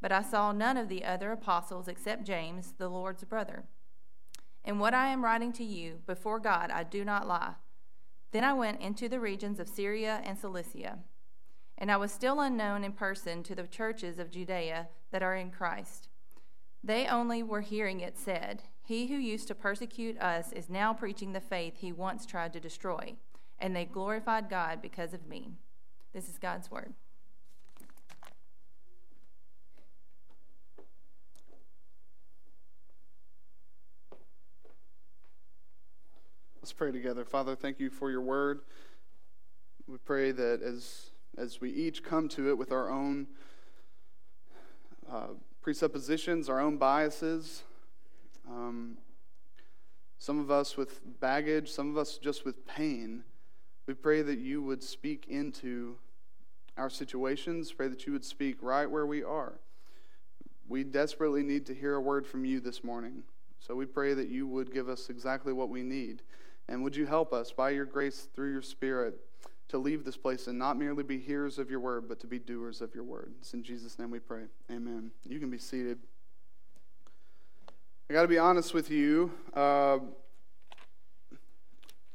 But I saw none of the other apostles except James, the Lord's brother. In what I am writing to you, before God, I do not lie. Then I went into the regions of Syria and Cilicia. And I was still unknown in person to the churches of Judea that are in Christ. They only were hearing it said, He who used to persecute us is now preaching the faith he once tried to destroy. And they glorified God because of me. This is God's word. Let's pray together. Father, thank you for your word. We pray that as, as we each come to it with our own uh, presuppositions, our own biases, um, some of us with baggage, some of us just with pain, we pray that you would speak into our situations. Pray that you would speak right where we are. We desperately need to hear a word from you this morning. So we pray that you would give us exactly what we need. And would you help us by your grace through your Spirit to leave this place and not merely be hearers of your word, but to be doers of your word? It's in Jesus' name we pray. Amen. You can be seated. I got to be honest with you. Uh,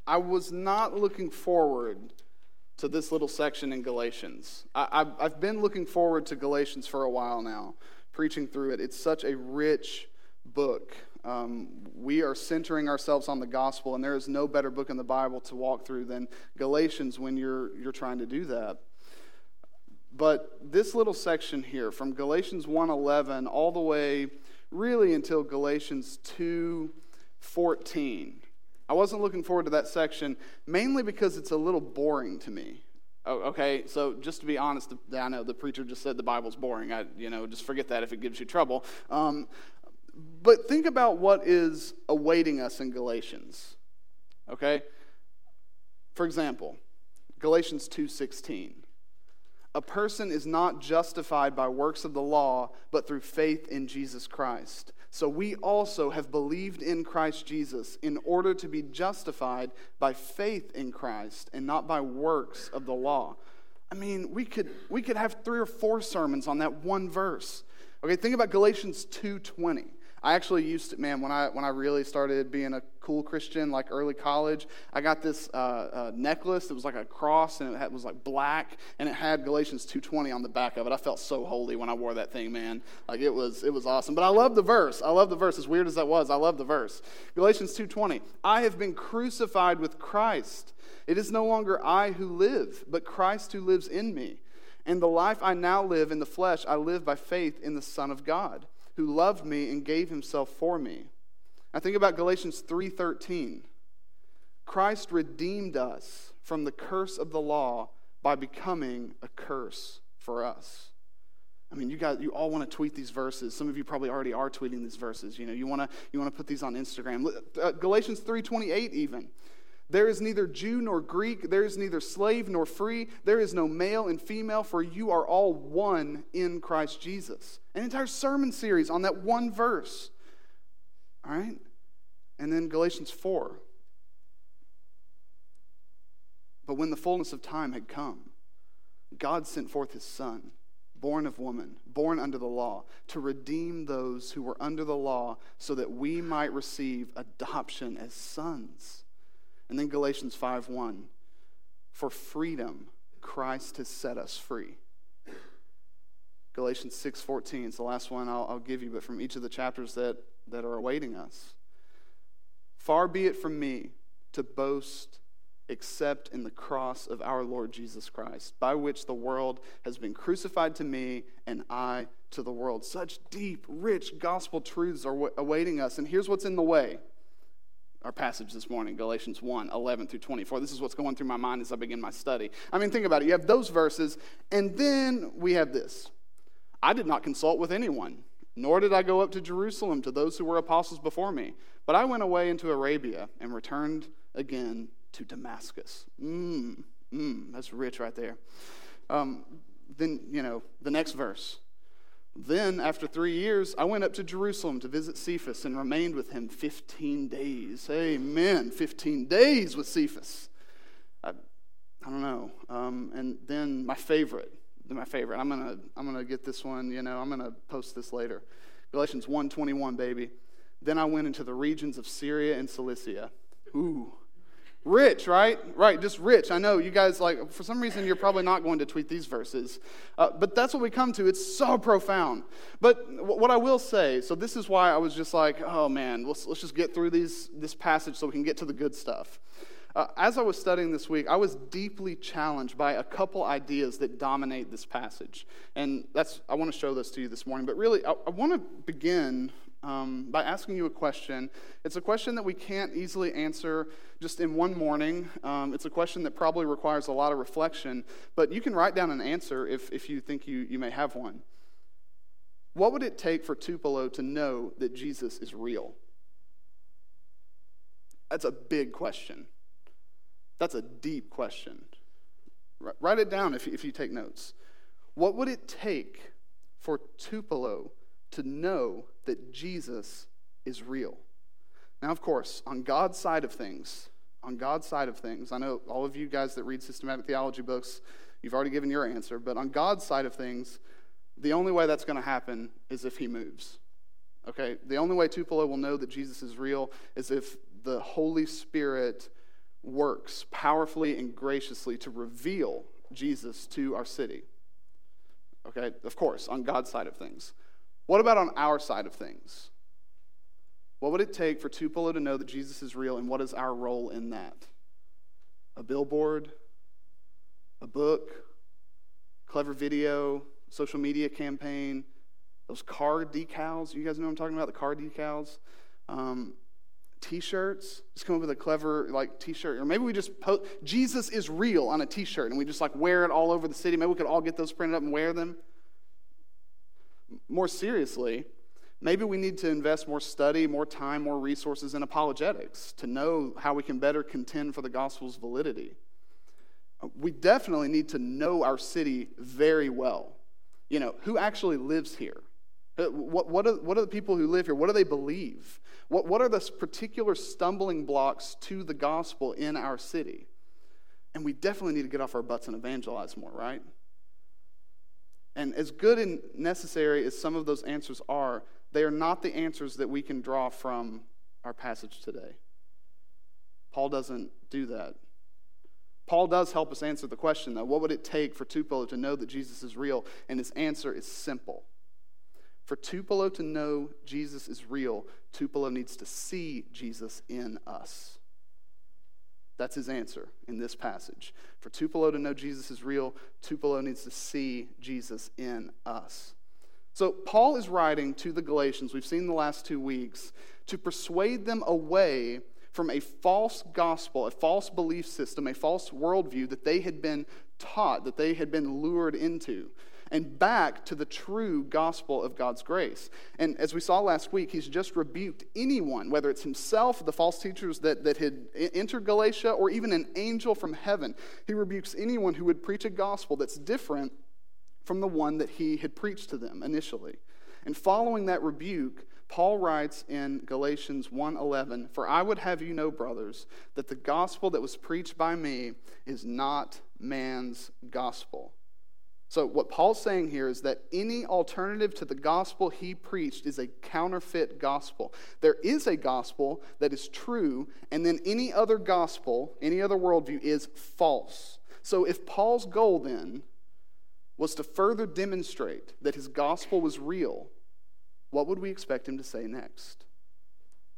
I was not looking forward to this little section in Galatians. I, have been looking forward to Galatians for a while now, preaching through it. It's such a rich book. Um, we are centering ourselves on the gospel, and there is no better book in the Bible to walk through than Galatians when you're, you're trying to do that. But this little section here, from Galatians 1.11 all the way really until Galatians 2.14, I wasn't looking forward to that section mainly because it's a little boring to me. Oh, okay, so just to be honest, I know the preacher just said the Bible's boring. I, you know, just forget that if it gives you trouble. Um, but think about what is awaiting us in Galatians. Okay? For example, Galatians 2:16. A person is not justified by works of the law, but through faith in Jesus Christ. So we also have believed in Christ Jesus in order to be justified by faith in Christ and not by works of the law. I mean, we could we could have three or four sermons on that one verse. Okay, think about Galatians 2:20. I actually used to, man, when I, when I really started being a cool Christian, like early college, I got this uh, uh, necklace that was like a cross and it had, was like black and it had Galatians 2.20 on the back of it. I felt so holy when I wore that thing, man. Like it was, it was awesome. But I love the verse. I love the verse. As weird as that was, I love the verse. Galatians 2.20, I have been crucified with Christ. It is no longer I who live, but Christ who lives in me. And the life I now live in the flesh, I live by faith in the Son of God who loved me and gave himself for me. I think about Galatians 3:13. Christ redeemed us from the curse of the law by becoming a curse for us. I mean, you guys, you all want to tweet these verses. Some of you probably already are tweeting these verses. You know, you want to you want to put these on Instagram. Uh, Galatians 3:28 even. There is neither Jew nor Greek, there is neither slave nor free, there is no male and female, for you are all one in Christ Jesus. An entire sermon series on that one verse. All right? And then Galatians 4. But when the fullness of time had come, God sent forth his Son, born of woman, born under the law, to redeem those who were under the law, so that we might receive adoption as sons. And then Galatians 5:1. For freedom Christ has set us free. Galatians 6:14 is the last one I'll, I'll give you, but from each of the chapters that, that are awaiting us. Far be it from me to boast except in the cross of our Lord Jesus Christ, by which the world has been crucified to me and I to the world. Such deep, rich gospel truths are awaiting us. And here's what's in the way. Our passage this morning, Galatians 1 11 through 24. This is what's going through my mind as I begin my study. I mean, think about it. You have those verses, and then we have this I did not consult with anyone, nor did I go up to Jerusalem to those who were apostles before me, but I went away into Arabia and returned again to Damascus. Mmm, mmm, that's rich right there. Um, then, you know, the next verse. Then, after three years, I went up to Jerusalem to visit Cephas and remained with him 15 days. Amen. 15 days with Cephas. I, I don't know. Um, and then my favorite, my favorite. I'm gonna I'm gonna get this one. You know, I'm gonna post this later. Galatians 1:21, baby. Then I went into the regions of Syria and Cilicia. Ooh, Rich, right? Right, just rich. I know you guys, like, for some reason, you're probably not going to tweet these verses. Uh, but that's what we come to. It's so profound. But w- what I will say, so this is why I was just like, oh man, let's, let's just get through these, this passage so we can get to the good stuff. Uh, as I was studying this week, I was deeply challenged by a couple ideas that dominate this passage. And that's, I want to show this to you this morning. But really, I, I want to begin um, by asking you a question. It's a question that we can't easily answer just in one morning. Um, it's a question that probably requires a lot of reflection, but you can write down an answer if, if you think you, you may have one. What would it take for Tupelo to know that Jesus is real? That's a big question. That's a deep question. Write it down if, if you take notes. What would it take for Tupelo to know that Jesus is real. Now, of course, on God's side of things, on God's side of things, I know all of you guys that read systematic theology books, you've already given your answer, but on God's side of things, the only way that's going to happen is if He moves. Okay? The only way Tupelo will know that Jesus is real is if the Holy Spirit works powerfully and graciously to reveal Jesus to our city. Okay? Of course, on God's side of things. What about on our side of things? What would it take for Tupelo to know that Jesus is real, and what is our role in that? A billboard, a book, clever video, social media campaign, those car decals. You guys know I'm talking about? The car decals. Um, t-shirts just come up with a clever like t-shirt or maybe we just post jesus is real on a t-shirt and we just like wear it all over the city maybe we could all get those printed up and wear them more seriously, maybe we need to invest more study, more time, more resources in apologetics to know how we can better contend for the gospel's validity. We definitely need to know our city very well. You know, who actually lives here? Uh, what, what, are, what are the people who live here? What do they believe? What, what are the particular stumbling blocks to the gospel in our city? And we definitely need to get off our butts and evangelize more, right? And as good and necessary as some of those answers are, they are not the answers that we can draw from our passage today. Paul doesn't do that. Paul does help us answer the question, though. What would it take for Tupelo to know that Jesus is real? And his answer is simple. For Tupelo to know Jesus is real, Tupelo needs to see Jesus in us. That's his answer in this passage. For Tupelo to know Jesus is real, Tupelo needs to see Jesus in us. So, Paul is writing to the Galatians, we've seen the last two weeks, to persuade them away from a false gospel, a false belief system, a false worldview that they had been taught, that they had been lured into and back to the true gospel of God's grace. And as we saw last week, he's just rebuked anyone, whether it's himself, the false teachers that, that had entered Galatia, or even an angel from heaven. He rebukes anyone who would preach a gospel that's different from the one that he had preached to them initially. And following that rebuke, Paul writes in Galatians 1:11, "For I would have you know, brothers, that the gospel that was preached by me is not man's gospel." So, what Paul's saying here is that any alternative to the gospel he preached is a counterfeit gospel. There is a gospel that is true, and then any other gospel, any other worldview is false. So, if Paul's goal then was to further demonstrate that his gospel was real, what would we expect him to say next?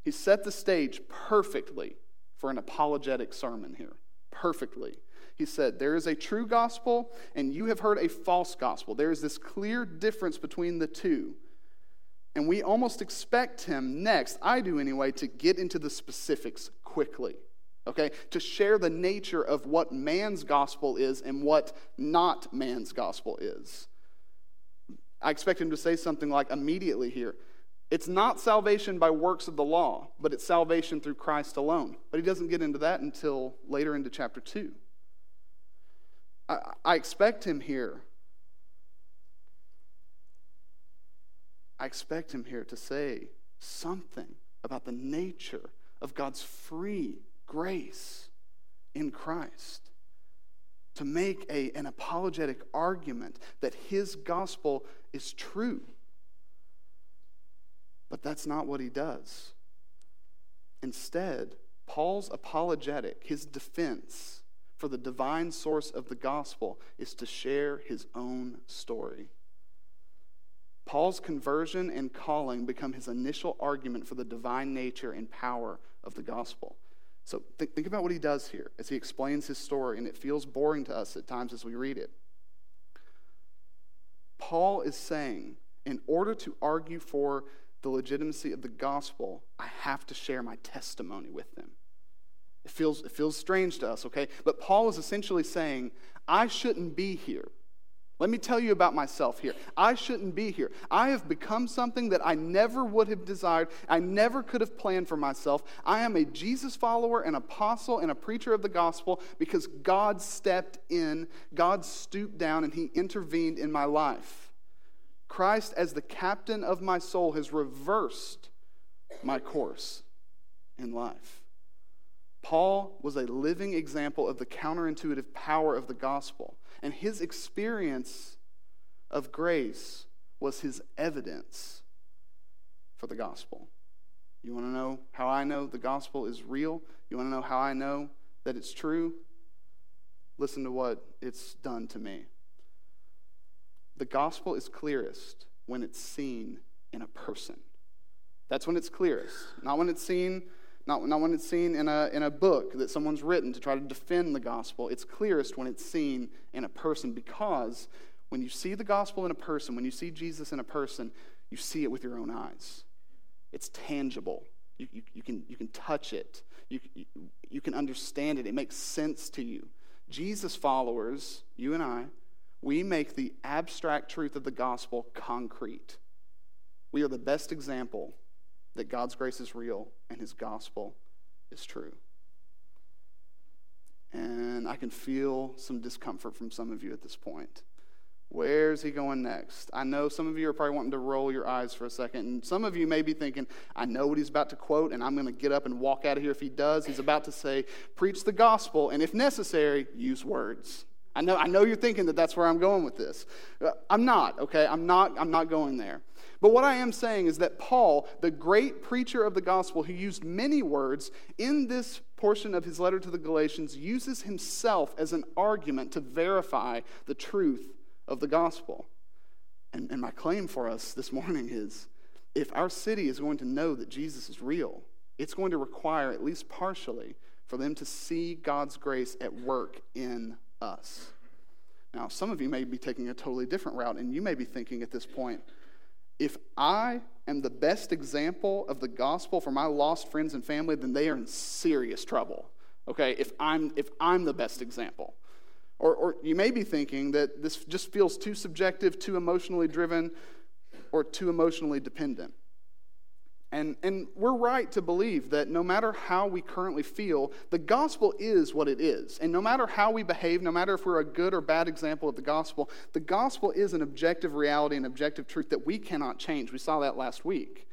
He set the stage perfectly for an apologetic sermon here. Perfectly. He said, There is a true gospel, and you have heard a false gospel. There is this clear difference between the two. And we almost expect him next, I do anyway, to get into the specifics quickly. Okay? To share the nature of what man's gospel is and what not man's gospel is. I expect him to say something like immediately here. It's not salvation by works of the law, but it's salvation through Christ alone. But he doesn't get into that until later into chapter 2. I, I expect him here. I expect him here to say something about the nature of God's free grace in Christ. To make a, an apologetic argument that his gospel is true. But that's not what he does. Instead, Paul's apologetic, his defense, for the divine source of the gospel is to share his own story. Paul's conversion and calling become his initial argument for the divine nature and power of the gospel. So think, think about what he does here as he explains his story, and it feels boring to us at times as we read it. Paul is saying, in order to argue for the legitimacy of the gospel, I have to share my testimony with them. It feels, it feels strange to us, okay? But Paul is essentially saying, I shouldn't be here. Let me tell you about myself here. I shouldn't be here. I have become something that I never would have desired. I never could have planned for myself. I am a Jesus follower, an apostle, and a preacher of the gospel because God stepped in, God stooped down, and He intervened in my life. Christ, as the captain of my soul, has reversed my course in life. Paul was a living example of the counterintuitive power of the gospel, and his experience of grace was his evidence for the gospel. You want to know how I know the gospel is real? You want to know how I know that it's true? Listen to what it's done to me. The gospel is clearest when it's seen in a person. That's when it's clearest, not when it's seen not, not when it's seen in a, in a book that someone's written to try to defend the gospel. It's clearest when it's seen in a person because when you see the gospel in a person, when you see Jesus in a person, you see it with your own eyes. It's tangible. You, you, you can, you can touch it, you, you, you can understand it. It makes sense to you. Jesus followers, you and I, we make the abstract truth of the gospel concrete. We are the best example that God's grace is real and his gospel is true. And I can feel some discomfort from some of you at this point. Where's he going next? I know some of you are probably wanting to roll your eyes for a second, and some of you may be thinking, I know what he's about to quote, and I'm going to get up and walk out of here if he does. He's about to say, Preach the gospel, and if necessary, use words. I know, I know you're thinking that that's where I'm going with this. Uh, I'm not, okay? I'm not, I'm not going there. But what I am saying is that Paul, the great preacher of the gospel, who used many words in this portion of his letter to the Galatians, uses himself as an argument to verify the truth of the gospel. And, and my claim for us this morning is if our city is going to know that Jesus is real, it's going to require, at least partially, for them to see God's grace at work in us. Now, some of you may be taking a totally different route, and you may be thinking at this point, if I am the best example of the gospel for my lost friends and family, then they are in serious trouble. Okay, if I'm if I'm the best example. Or, or you may be thinking that this just feels too subjective, too emotionally driven, or too emotionally dependent. And, and we're right to believe that no matter how we currently feel, the gospel is what it is. And no matter how we behave, no matter if we're a good or bad example of the gospel, the gospel is an objective reality and objective truth that we cannot change. We saw that last week.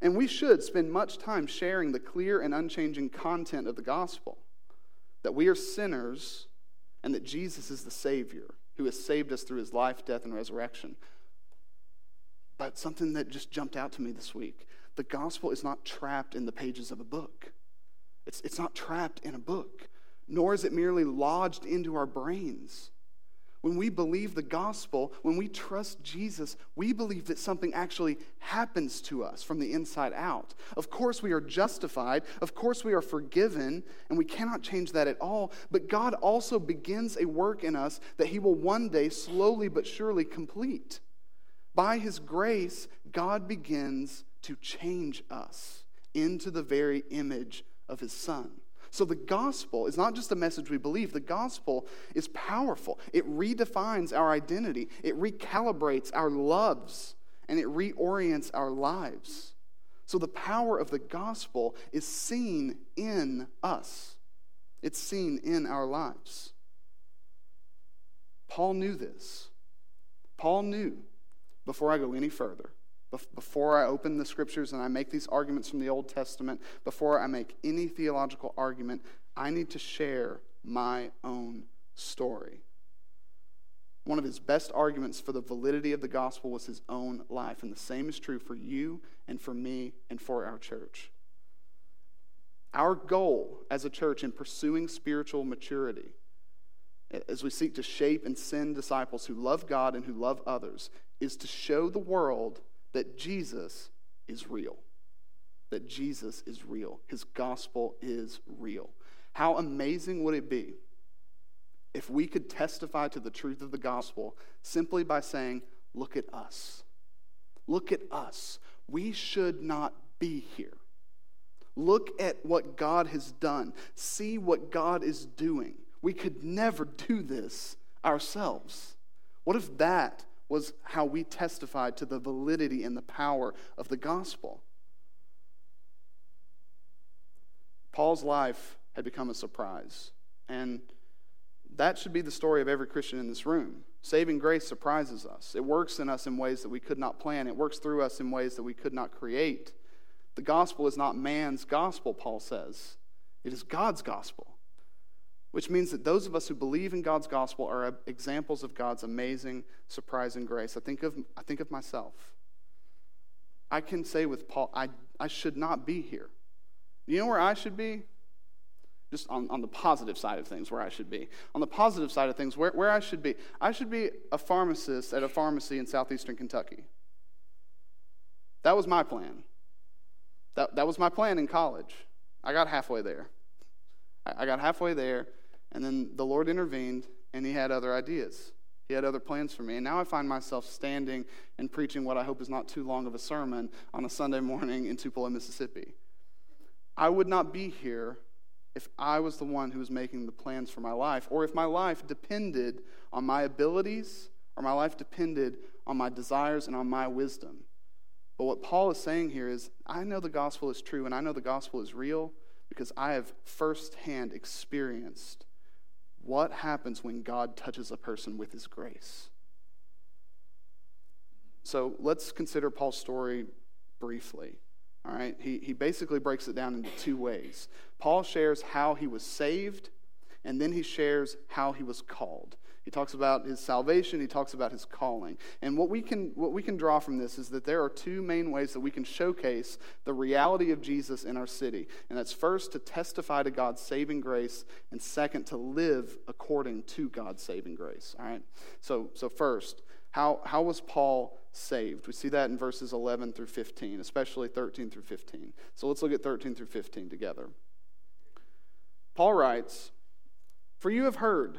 And we should spend much time sharing the clear and unchanging content of the gospel that we are sinners and that Jesus is the Savior who has saved us through his life, death, and resurrection. But something that just jumped out to me this week the gospel is not trapped in the pages of a book. It's, it's not trapped in a book, nor is it merely lodged into our brains. When we believe the gospel, when we trust Jesus, we believe that something actually happens to us from the inside out. Of course, we are justified. Of course, we are forgiven, and we cannot change that at all. But God also begins a work in us that He will one day, slowly but surely, complete. By His grace, God begins to change us into the very image of His Son. So the gospel is not just a message we believe, the gospel is powerful. It redefines our identity, it recalibrates our loves, and it reorients our lives. So the power of the gospel is seen in us, it's seen in our lives. Paul knew this. Paul knew, before I go any further, before I open the scriptures and I make these arguments from the Old Testament, before I make any theological argument, I need to share my own story. One of his best arguments for the validity of the gospel was his own life, and the same is true for you and for me and for our church. Our goal as a church in pursuing spiritual maturity, as we seek to shape and send disciples who love God and who love others, is to show the world that Jesus is real. That Jesus is real. His gospel is real. How amazing would it be if we could testify to the truth of the gospel simply by saying, Look at us. Look at us. We should not be here. Look at what God has done. See what God is doing. We could never do this ourselves. What if that was how we testified to the validity and the power of the gospel. Paul's life had become a surprise. And that should be the story of every Christian in this room. Saving grace surprises us. It works in us in ways that we could not plan, it works through us in ways that we could not create. The gospel is not man's gospel, Paul says, it is God's gospel which means that those of us who believe in God's gospel are examples of God's amazing, surprising grace. I think of, I think of myself. I can say with Paul, I, I should not be here. You know where I should be? Just on, on the positive side of things, where I should be. On the positive side of things, where, where I should be. I should be a pharmacist at a pharmacy in southeastern Kentucky. That was my plan. That, that was my plan in college. I got halfway there. I, I got halfway there, and then the Lord intervened, and He had other ideas. He had other plans for me. And now I find myself standing and preaching what I hope is not too long of a sermon on a Sunday morning in Tupelo, Mississippi. I would not be here if I was the one who was making the plans for my life, or if my life depended on my abilities, or my life depended on my desires and on my wisdom. But what Paul is saying here is I know the gospel is true, and I know the gospel is real because I have firsthand experienced what happens when God touches a person with his grace. So let's consider Paul's story briefly. All right, he, he basically breaks it down into two ways. Paul shares how he was saved, and then he shares how he was called. He talks about his salvation, he talks about his calling. And what we can what we can draw from this is that there are two main ways that we can showcase the reality of Jesus in our city. And that's first to testify to God's saving grace, and second to live according to God's saving grace. All right? So so first, how how was Paul saved? We see that in verses 11 through 15, especially 13 through 15. So let's look at 13 through 15 together. Paul writes, "For you have heard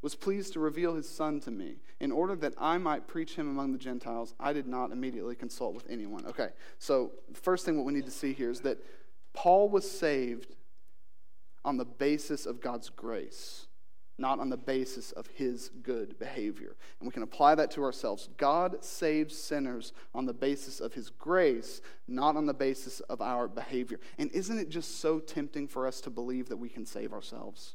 was pleased to reveal his son to me in order that I might preach him among the Gentiles, I did not immediately consult with anyone. Okay, so the first thing what we need to see here is that Paul was saved on the basis of God's grace, not on the basis of his good behavior. And we can apply that to ourselves. God saves sinners on the basis of his grace, not on the basis of our behavior. And isn't it just so tempting for us to believe that we can save ourselves?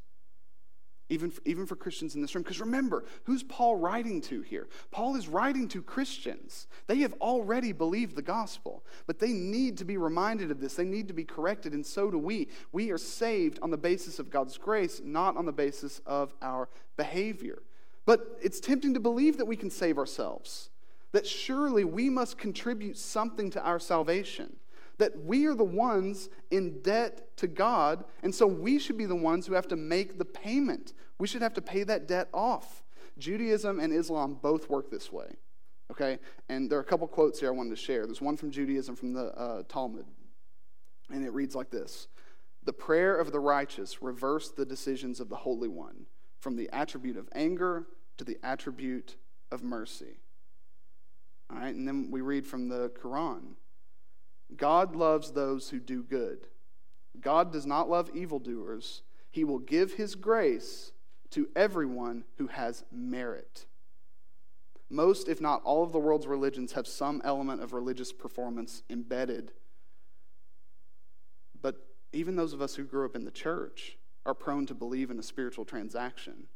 Even for, even for Christians in this room. Because remember, who's Paul writing to here? Paul is writing to Christians. They have already believed the gospel, but they need to be reminded of this. They need to be corrected, and so do we. We are saved on the basis of God's grace, not on the basis of our behavior. But it's tempting to believe that we can save ourselves, that surely we must contribute something to our salvation that we are the ones in debt to God, and so we should be the ones who have to make the payment. We should have to pay that debt off. Judaism and Islam both work this way. Okay? And there are a couple quotes here I wanted to share. There's one from Judaism from the uh, Talmud, and it reads like this The prayer of the righteous reversed the decisions of the Holy One from the attribute of anger to the attribute of mercy. All right, and then we read from the Quran God loves those who do good. God does not love evildoers. He will give his grace to everyone who has merit. Most, if not all, of the world's religions have some element of religious performance embedded. But even those of us who grew up in the church are prone to believe in a spiritual transaction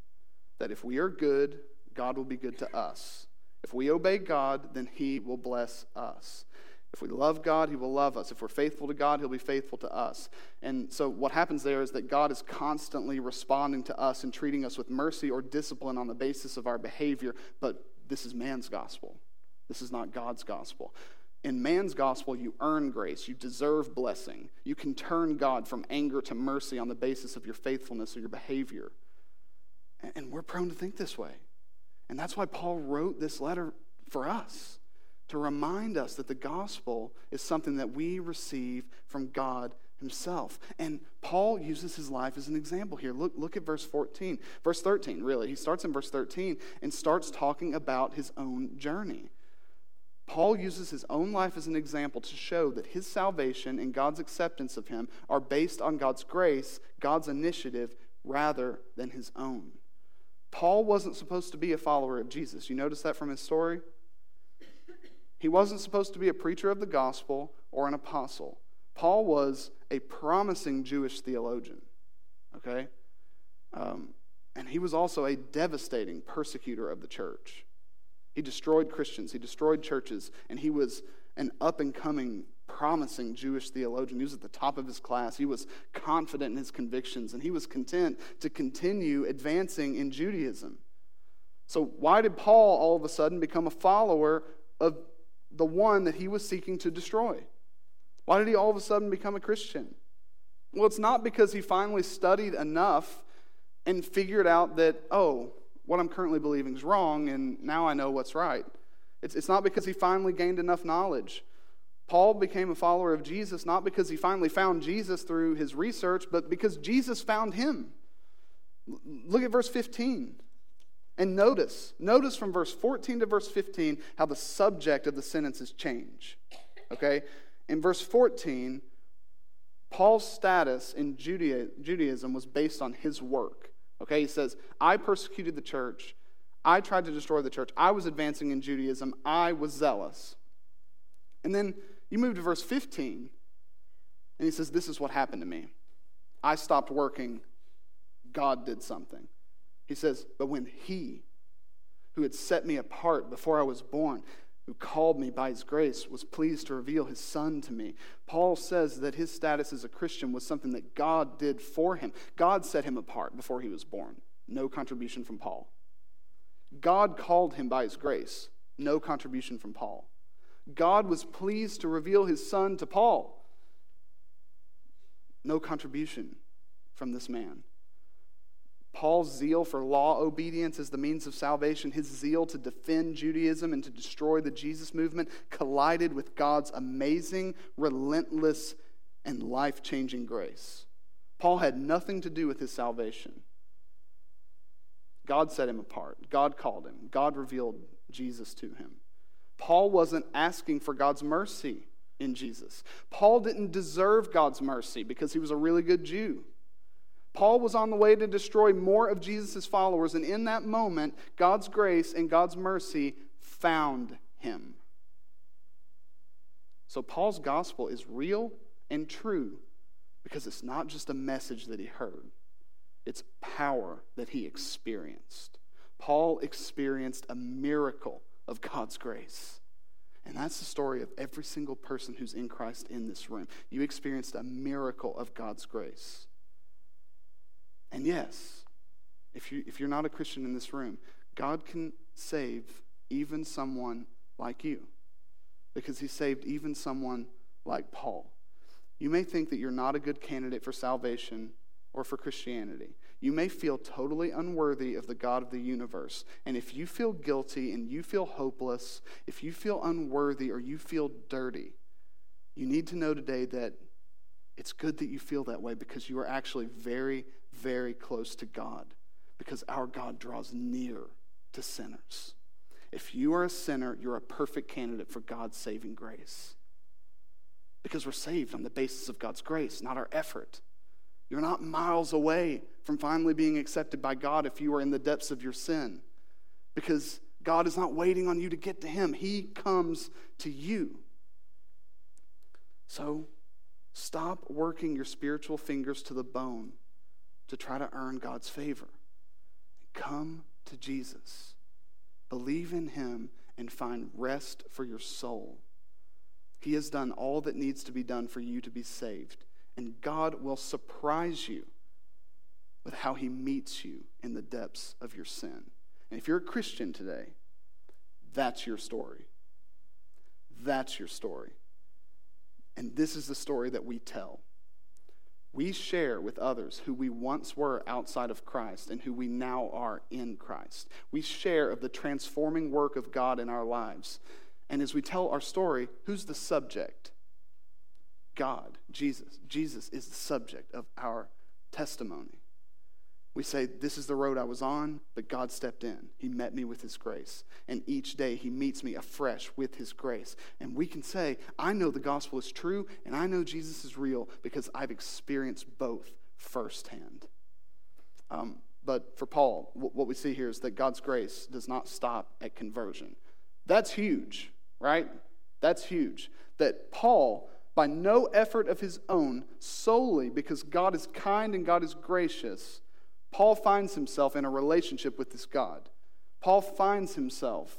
that if we are good, God will be good to us. If we obey God, then he will bless us. If we love God, He will love us. If we're faithful to God, He'll be faithful to us. And so, what happens there is that God is constantly responding to us and treating us with mercy or discipline on the basis of our behavior. But this is man's gospel. This is not God's gospel. In man's gospel, you earn grace. You deserve blessing. You can turn God from anger to mercy on the basis of your faithfulness or your behavior. And we're prone to think this way. And that's why Paul wrote this letter for us to remind us that the gospel is something that we receive from God himself. And Paul uses his life as an example here. Look, look at verse 14, verse 13, really. He starts in verse 13 and starts talking about his own journey. Paul uses his own life as an example to show that his salvation and God's acceptance of him are based on God's grace, God's initiative, rather than his own. Paul wasn't supposed to be a follower of Jesus. You notice that from his story? He wasn't supposed to be a preacher of the gospel or an apostle. Paul was a promising Jewish theologian, okay? Um, and he was also a devastating persecutor of the church. He destroyed Christians, he destroyed churches, and he was an up and coming, promising Jewish theologian. He was at the top of his class. He was confident in his convictions, and he was content to continue advancing in Judaism. So, why did Paul all of a sudden become a follower of the one that he was seeking to destroy. Why did he all of a sudden become a Christian? Well, it's not because he finally studied enough and figured out that, oh, what I'm currently believing is wrong, and now I know what's right. It's, it's not because he finally gained enough knowledge. Paul became a follower of Jesus not because he finally found Jesus through his research, but because Jesus found him. Look at verse 15. And notice, notice from verse 14 to verse 15 how the subject of the sentences change. Okay? In verse 14, Paul's status in Judaism was based on his work. Okay? He says, I persecuted the church. I tried to destroy the church. I was advancing in Judaism. I was zealous. And then you move to verse 15, and he says, This is what happened to me. I stopped working. God did something. He says, But when he, who had set me apart before I was born, who called me by his grace, was pleased to reveal his son to me. Paul says that his status as a Christian was something that God did for him. God set him apart before he was born. No contribution from Paul. God called him by his grace. No contribution from Paul. God was pleased to reveal his son to Paul. No contribution from this man. Paul's zeal for law obedience as the means of salvation, his zeal to defend Judaism and to destroy the Jesus movement, collided with God's amazing, relentless, and life changing grace. Paul had nothing to do with his salvation. God set him apart, God called him, God revealed Jesus to him. Paul wasn't asking for God's mercy in Jesus. Paul didn't deserve God's mercy because he was a really good Jew. Paul was on the way to destroy more of Jesus' followers, and in that moment, God's grace and God's mercy found him. So, Paul's gospel is real and true because it's not just a message that he heard, it's power that he experienced. Paul experienced a miracle of God's grace. And that's the story of every single person who's in Christ in this room. You experienced a miracle of God's grace. And yes, if, you, if you're not a Christian in this room, God can save even someone like you because he saved even someone like Paul. You may think that you're not a good candidate for salvation or for Christianity. You may feel totally unworthy of the God of the universe. And if you feel guilty and you feel hopeless, if you feel unworthy or you feel dirty, you need to know today that it's good that you feel that way because you are actually very, very close to God because our God draws near to sinners. If you are a sinner, you're a perfect candidate for God's saving grace because we're saved on the basis of God's grace, not our effort. You're not miles away from finally being accepted by God if you are in the depths of your sin. Because God is not waiting on you to get to Him, He comes to you. So stop working your spiritual fingers to the bone to try to earn God's favor. Come to Jesus, believe in Him, and find rest for your soul. He has done all that needs to be done for you to be saved and God will surprise you with how he meets you in the depths of your sin. And if you're a Christian today, that's your story. That's your story. And this is the story that we tell. We share with others who we once were outside of Christ and who we now are in Christ. We share of the transforming work of God in our lives. And as we tell our story, who's the subject? God, Jesus. Jesus is the subject of our testimony. We say, This is the road I was on, but God stepped in. He met me with His grace. And each day He meets me afresh with His grace. And we can say, I know the gospel is true, and I know Jesus is real because I've experienced both firsthand. Um, but for Paul, what we see here is that God's grace does not stop at conversion. That's huge, right? That's huge. That Paul by no effort of his own, solely because God is kind and God is gracious, Paul finds himself in a relationship with this God. Paul finds himself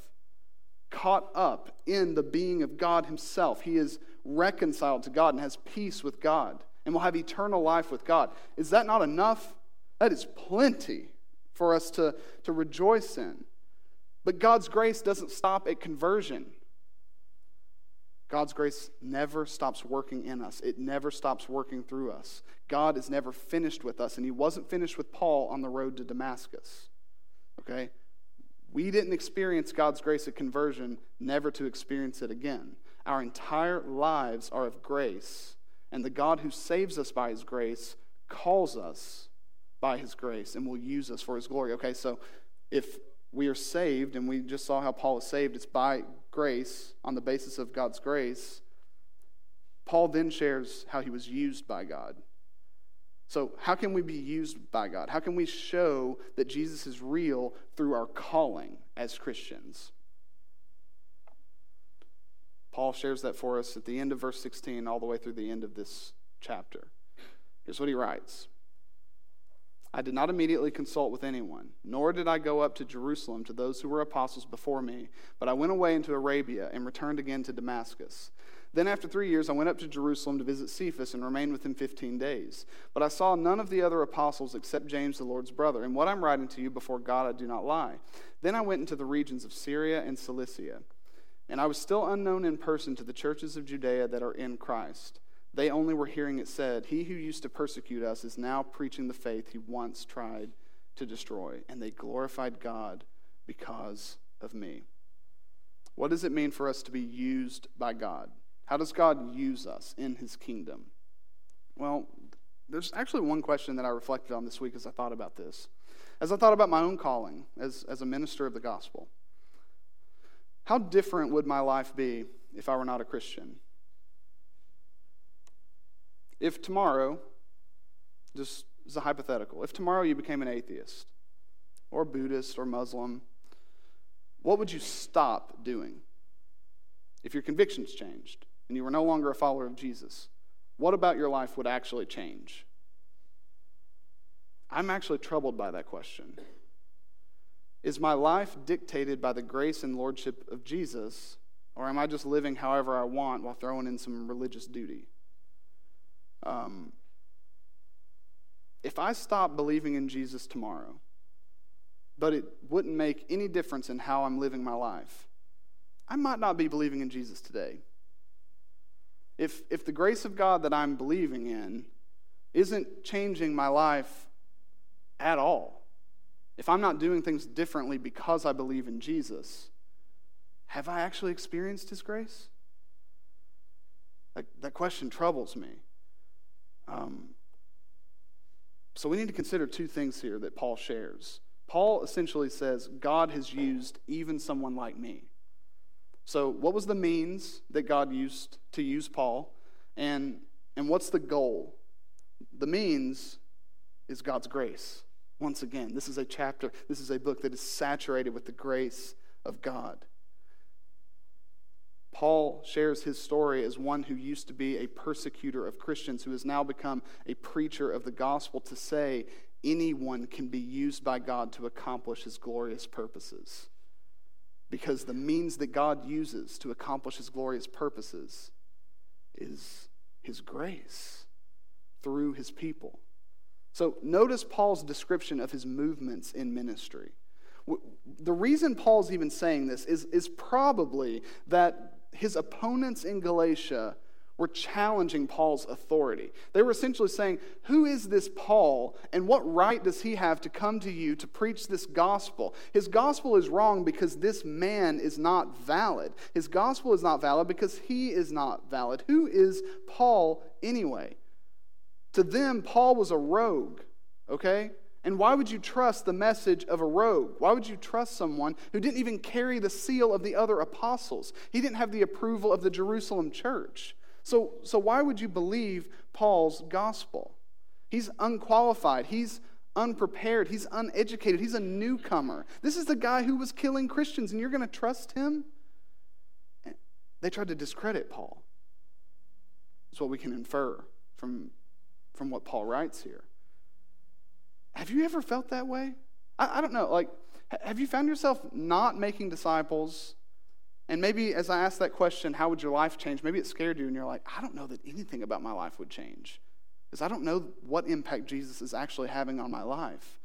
caught up in the being of God himself. He is reconciled to God and has peace with God and will have eternal life with God. Is that not enough? That is plenty for us to, to rejoice in. But God's grace doesn't stop at conversion. God's grace never stops working in us, it never stops working through us. God is never finished with us, and He wasn't finished with Paul on the road to Damascus. Okay? We didn't experience God's grace at conversion, never to experience it again. Our entire lives are of grace, and the God who saves us by His grace calls us by His grace and will use us for His glory. Okay, so if we are saved, and we just saw how Paul is saved, it's by grace, on the basis of God's grace, Paul then shares how he was used by God. So, how can we be used by God? How can we show that Jesus is real through our calling as Christians? Paul shares that for us at the end of verse 16, all the way through the end of this chapter. Here's what he writes I did not immediately consult with anyone, nor did I go up to Jerusalem to those who were apostles before me, but I went away into Arabia and returned again to Damascus. Then, after three years, I went up to Jerusalem to visit Cephas and remained with him fifteen days. But I saw none of the other apostles except James, the Lord's brother. And what I'm writing to you before God, I do not lie. Then I went into the regions of Syria and Cilicia. And I was still unknown in person to the churches of Judea that are in Christ. They only were hearing it said, He who used to persecute us is now preaching the faith he once tried to destroy. And they glorified God because of me. What does it mean for us to be used by God? How does God use us in his kingdom? Well, there's actually one question that I reflected on this week as I thought about this. As I thought about my own calling as, as a minister of the gospel, how different would my life be if I were not a Christian? If tomorrow, just as a hypothetical, if tomorrow you became an atheist or Buddhist or Muslim, what would you stop doing? If your convictions changed and you were no longer a follower of Jesus, what about your life would actually change? I'm actually troubled by that question. Is my life dictated by the grace and lordship of Jesus, or am I just living however I want while throwing in some religious duty? Um, if I stop believing in Jesus tomorrow, but it wouldn't make any difference in how I'm living my life, I might not be believing in Jesus today. If, if the grace of God that I'm believing in isn't changing my life at all, if I'm not doing things differently because I believe in Jesus, have I actually experienced His grace? That, that question troubles me. Um, so we need to consider two things here that Paul shares. Paul essentially says, God has used even someone like me. So, what was the means that God used to use Paul? And, and what's the goal? The means is God's grace. Once again, this is a chapter, this is a book that is saturated with the grace of God. Paul shares his story as one who used to be a persecutor of Christians, who has now become a preacher of the gospel to say anyone can be used by God to accomplish his glorious purposes. Because the means that God uses to accomplish his glorious purposes is his grace through his people. So notice Paul's description of his movements in ministry. The reason Paul's even saying this is, is probably that his opponents in Galatia were challenging Paul's authority. They were essentially saying, Who is this Paul, and what right does he have to come to you to preach this gospel? His gospel is wrong because this man is not valid. His gospel is not valid because he is not valid. Who is Paul anyway? To them, Paul was a rogue, okay? And why would you trust the message of a rogue? Why would you trust someone who didn't even carry the seal of the other apostles? He didn't have the approval of the Jerusalem church. So, so why would you believe Paul's gospel? He's unqualified. He's unprepared. He's uneducated. He's a newcomer. This is the guy who was killing Christians, and you're going to trust him? They tried to discredit Paul. That's what we can infer from, from what Paul writes here. Have you ever felt that way? I, I don't know. Like, have you found yourself not making disciples? And maybe as I asked that question, how would your life change? Maybe it scared you and you're like, I don't know that anything about my life would change because I don't know what impact Jesus is actually having on my life.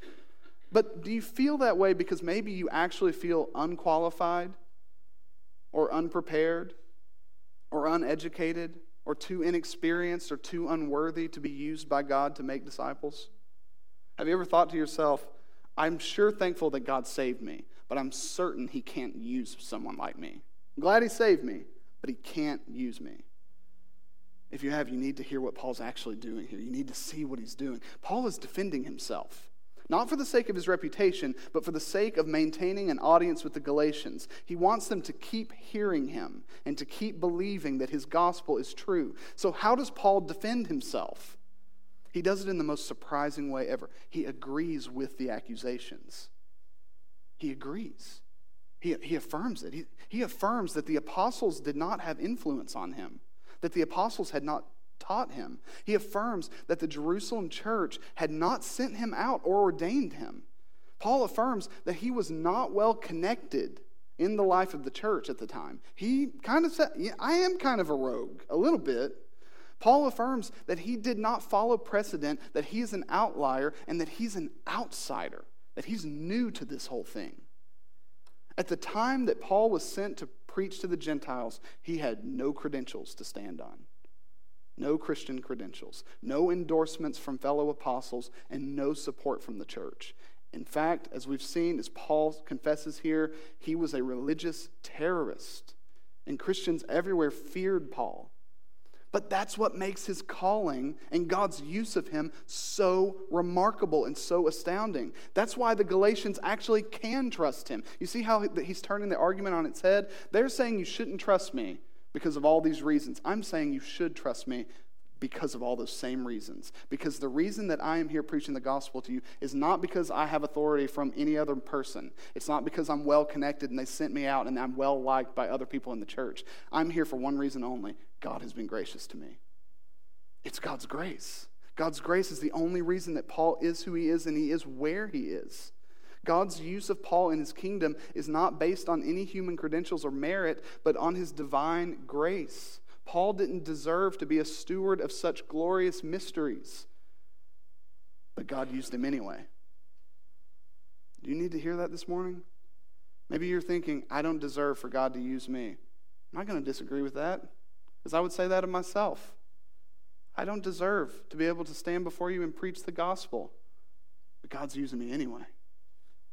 But do you feel that way because maybe you actually feel unqualified or unprepared or uneducated or too inexperienced or too unworthy to be used by God to make disciples? Have you ever thought to yourself, I'm sure thankful that God saved me, but I'm certain He can't use someone like me? I'm glad He saved me, but He can't use me. If you have, you need to hear what Paul's actually doing here. You need to see what he's doing. Paul is defending himself, not for the sake of his reputation, but for the sake of maintaining an audience with the Galatians. He wants them to keep hearing him and to keep believing that his gospel is true. So, how does Paul defend himself? He does it in the most surprising way ever. He agrees with the accusations. He agrees. He, he affirms it. He, he affirms that the apostles did not have influence on him, that the apostles had not taught him. He affirms that the Jerusalem church had not sent him out or ordained him. Paul affirms that he was not well connected in the life of the church at the time. He kind of said, yeah, I am kind of a rogue, a little bit. Paul affirms that he did not follow precedent, that he is an outlier, and that he's an outsider, that he's new to this whole thing. At the time that Paul was sent to preach to the Gentiles, he had no credentials to stand on. No Christian credentials, no endorsements from fellow apostles, and no support from the church. In fact, as we've seen, as Paul confesses here, he was a religious terrorist. And Christians everywhere feared Paul. But that's what makes his calling and God's use of him so remarkable and so astounding. That's why the Galatians actually can trust him. You see how he's turning the argument on its head? They're saying you shouldn't trust me because of all these reasons. I'm saying you should trust me because of all those same reasons. Because the reason that I am here preaching the gospel to you is not because I have authority from any other person. It's not because I'm well connected and they sent me out and I'm well liked by other people in the church. I'm here for one reason only God has been gracious to me. It's God's grace. God's grace is the only reason that Paul is who he is and he is where he is. God's use of Paul in his kingdom is not based on any human credentials or merit, but on his divine grace. Paul didn't deserve to be a steward of such glorious mysteries, but God used him anyway. Do you need to hear that this morning? Maybe you're thinking, I don't deserve for God to use me. I'm not going to disagree with that, because I would say that of myself. I don't deserve to be able to stand before you and preach the gospel, but God's using me anyway.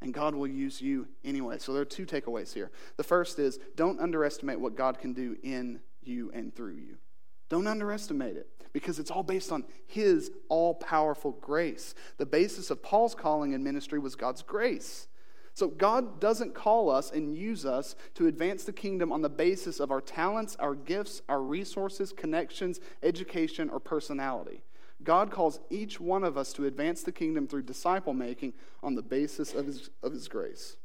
And God will use you anyway. So there are two takeaways here. The first is don't underestimate what God can do in you and through you. Don't underestimate it because it's all based on His all powerful grace. The basis of Paul's calling and ministry was God's grace. So God doesn't call us and use us to advance the kingdom on the basis of our talents, our gifts, our resources, connections, education, or personality. God calls each one of us to advance the kingdom through disciple making on the basis of his, of his grace.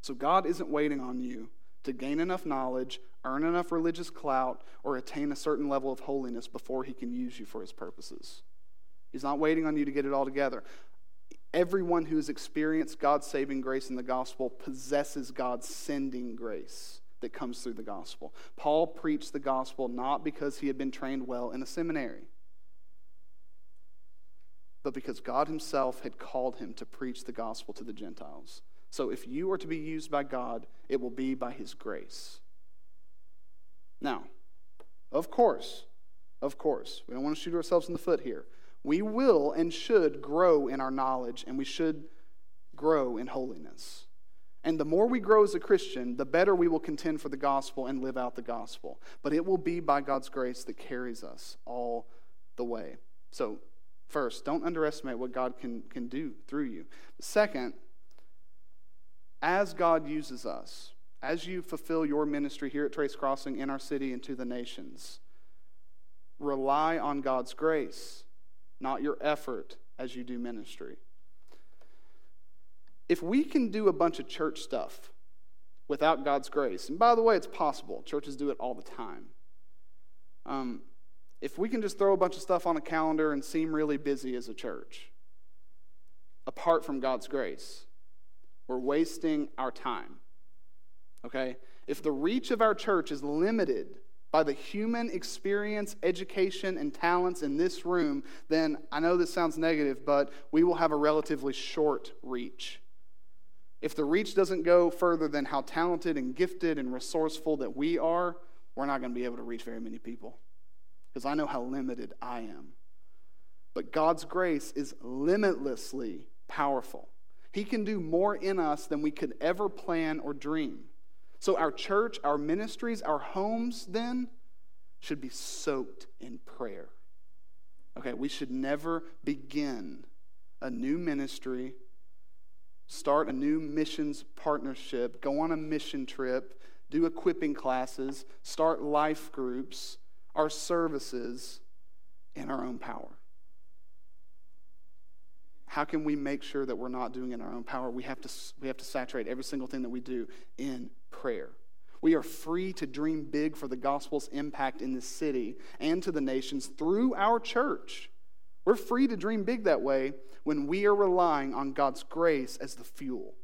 So God isn't waiting on you to gain enough knowledge, earn enough religious clout, or attain a certain level of holiness before he can use you for his purposes. He's not waiting on you to get it all together. Everyone who has experienced God's saving grace in the gospel possesses God's sending grace that comes through the gospel. Paul preached the gospel not because he had been trained well in a seminary, but because God himself had called him to preach the gospel to the Gentiles. So if you are to be used by God, it will be by his grace. Now, of course, of course, we don't want to shoot ourselves in the foot here we will and should grow in our knowledge and we should grow in holiness. And the more we grow as a Christian, the better we will contend for the gospel and live out the gospel. But it will be by God's grace that carries us all the way. So, first, don't underestimate what God can, can do through you. Second, as God uses us, as you fulfill your ministry here at Trace Crossing in our city and to the nations, rely on God's grace not your effort as you do ministry. If we can do a bunch of church stuff without God's grace, and by the way, it's possible, churches do it all the time. Um, if we can just throw a bunch of stuff on a calendar and seem really busy as a church, apart from God's grace, we're wasting our time. Okay? If the reach of our church is limited by the human experience, education, and talents in this room, then I know this sounds negative, but we will have a relatively short reach. If the reach doesn't go further than how talented and gifted and resourceful that we are, we're not going to be able to reach very many people because I know how limited I am. But God's grace is limitlessly powerful. He can do more in us than we could ever plan or dream. So, our church, our ministries, our homes then should be soaked in prayer. Okay, we should never begin a new ministry, start a new missions partnership, go on a mission trip, do equipping classes, start life groups, our services in our own power. How can we make sure that we're not doing in our own power? We have to, we have to saturate every single thing that we do in prayer. We are free to dream big for the gospel's impact in this city and to the nations through our church. We're free to dream big that way when we are relying on God's grace as the fuel.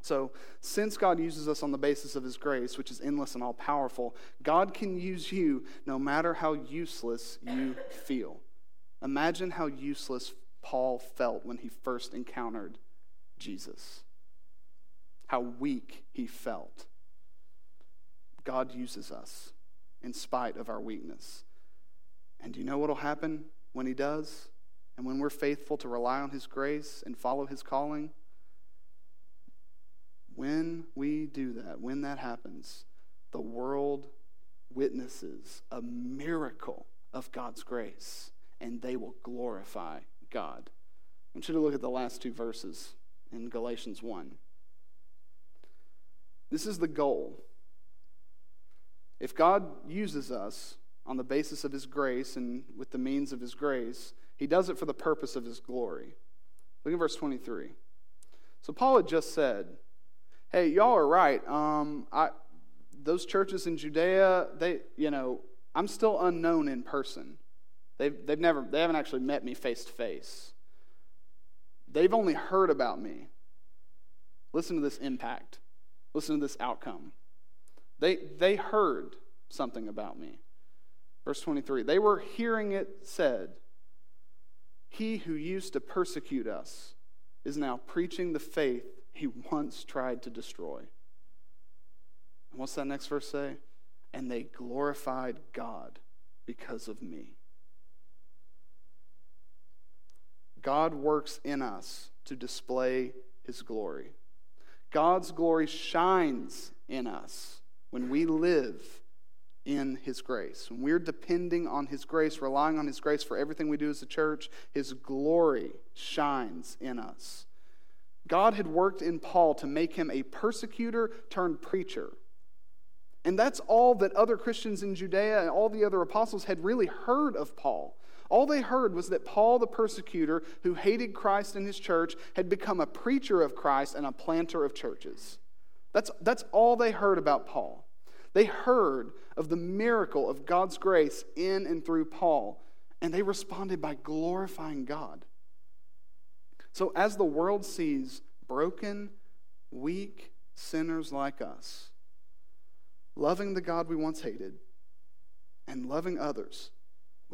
So, since God uses us on the basis of his grace, which is endless and all powerful, God can use you no matter how useless you feel. Imagine how useless Paul felt when he first encountered Jesus how weak he felt. God uses us in spite of our weakness. And do you know what will happen when he does? And when we're faithful to rely on his grace and follow his calling? When we do that, when that happens, the world witnesses a miracle of God's grace, and they will glorify God. I want you to look at the last two verses in Galatians 1. This is the goal. If God uses us on the basis of His grace and with the means of His grace, He does it for the purpose of His glory. Look at verse 23. So Paul had just said, Hey, y'all are right. Um, I, those churches in Judea, they, you know, I'm still unknown in person. They've, they've never, they haven't actually met me face to face. They've only heard about me. Listen to this impact. Listen to this outcome. They, they heard something about me. Verse 23 they were hearing it said, He who used to persecute us is now preaching the faith he once tried to destroy. And what's that next verse say? And they glorified God because of me. God works in us to display his glory. God's glory shines in us when we live in his grace. When we're depending on his grace, relying on his grace for everything we do as a church, his glory shines in us. God had worked in Paul to make him a persecutor turned preacher. And that's all that other Christians in Judea and all the other apostles had really heard of Paul. All they heard was that Paul, the persecutor who hated Christ and his church, had become a preacher of Christ and a planter of churches. That's, that's all they heard about Paul. They heard of the miracle of God's grace in and through Paul, and they responded by glorifying God. So, as the world sees broken, weak sinners like us, loving the God we once hated, and loving others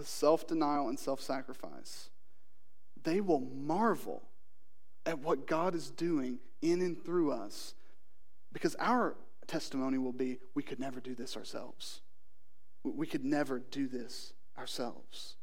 with self denial and self sacrifice, they will marvel at what God is doing in and through us because our testimony will be we could never do this ourselves. We could never do this ourselves.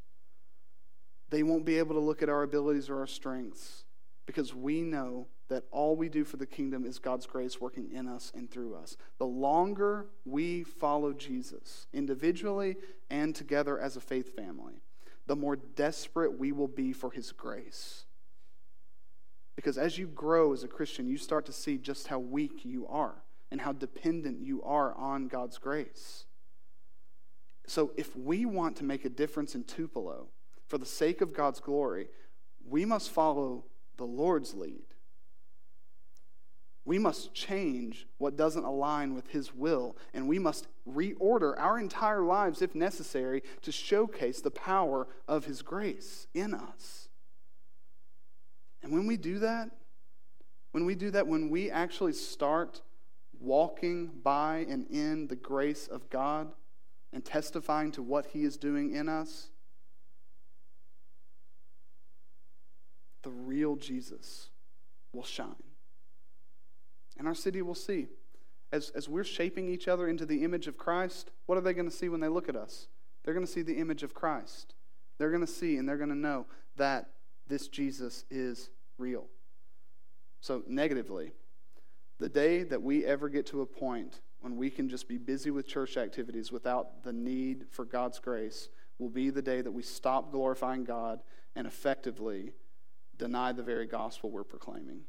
They won't be able to look at our abilities or our strengths because we know that all we do for the kingdom is God's grace working in us and through us. The longer we follow Jesus, individually and together as a faith family, the more desperate we will be for his grace. Because as you grow as a Christian, you start to see just how weak you are and how dependent you are on God's grace. So, if we want to make a difference in Tupelo for the sake of God's glory, we must follow the Lord's lead. We must change what doesn't align with His will, and we must reorder our entire lives, if necessary, to showcase the power of His grace in us. And when we do that, when we do that, when we actually start walking by and in the grace of God and testifying to what He is doing in us, the real Jesus will shine. And our city will see. As, as we're shaping each other into the image of Christ, what are they going to see when they look at us? They're going to see the image of Christ. They're going to see and they're going to know that this Jesus is real. So, negatively, the day that we ever get to a point when we can just be busy with church activities without the need for God's grace will be the day that we stop glorifying God and effectively deny the very gospel we're proclaiming.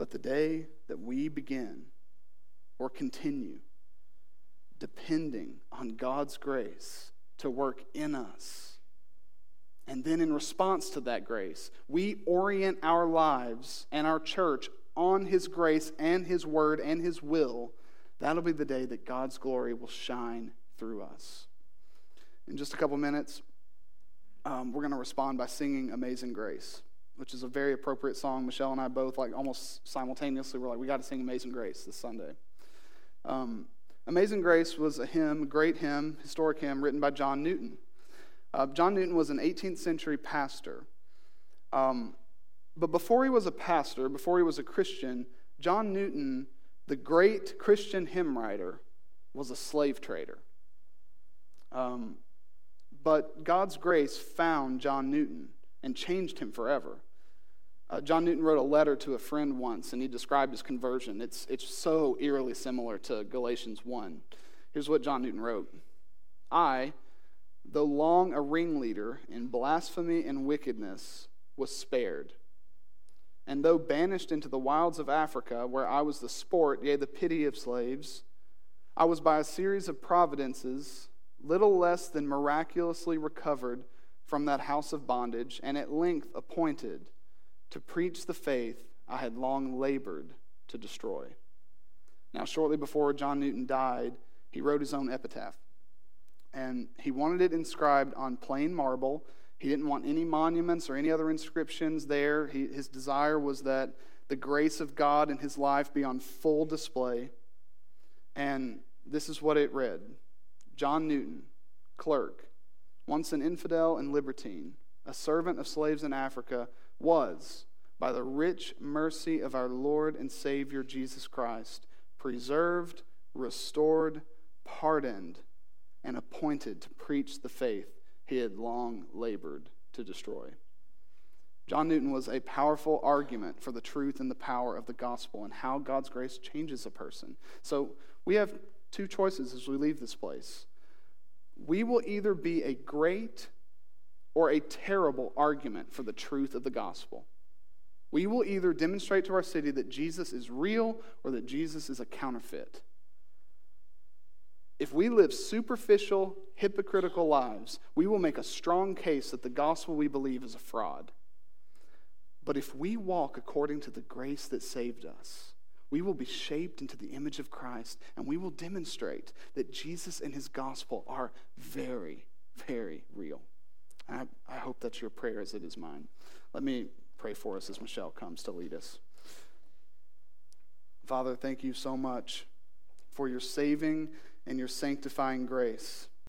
But the day that we begin or continue depending on God's grace to work in us, and then in response to that grace, we orient our lives and our church on His grace and His word and His will, that'll be the day that God's glory will shine through us. In just a couple minutes, um, we're going to respond by singing Amazing Grace, which is a very appropriate song. Michelle and I both, like almost simultaneously, were like, we got to sing Amazing Grace this Sunday. Um, Amazing Grace was a hymn, a great hymn, historic hymn, written by John Newton. Uh, John Newton was an 18th century pastor. Um, but before he was a pastor, before he was a Christian, John Newton, the great Christian hymn writer, was a slave trader. Um, but God's grace found John Newton and changed him forever. Uh, John Newton wrote a letter to a friend once, and he described his conversion. It's, it's so eerily similar to Galatians 1. Here's what John Newton wrote I, though long a ringleader in blasphemy and wickedness, was spared. And though banished into the wilds of Africa, where I was the sport, yea, the pity of slaves, I was by a series of providences little less than miraculously recovered from that house of bondage, and at length appointed to preach the faith I had long labored to destroy. Now, shortly before John Newton died, he wrote his own epitaph. and he wanted it inscribed on plain marble. He didn't want any monuments or any other inscriptions there. He, his desire was that the grace of God in his life be on full display. And this is what it read John Newton, clerk, once an infidel and libertine, a servant of slaves in Africa, was, by the rich mercy of our Lord and Savior Jesus Christ, preserved, restored, pardoned, and appointed to preach the faith he had long labored to destroy. John Newton was a powerful argument for the truth and the power of the gospel and how God's grace changes a person. So we have two choices as we leave this place. We will either be a great or a terrible argument for the truth of the gospel. We will either demonstrate to our city that Jesus is real or that Jesus is a counterfeit. If we live superficial, hypocritical lives, we will make a strong case that the gospel we believe is a fraud. But if we walk according to the grace that saved us, we will be shaped into the image of Christ and we will demonstrate that Jesus and his gospel are very, very real. I, I hope that's your prayer as it is mine. Let me pray for us as Michelle comes to lead us. Father, thank you so much for your saving and your sanctifying grace.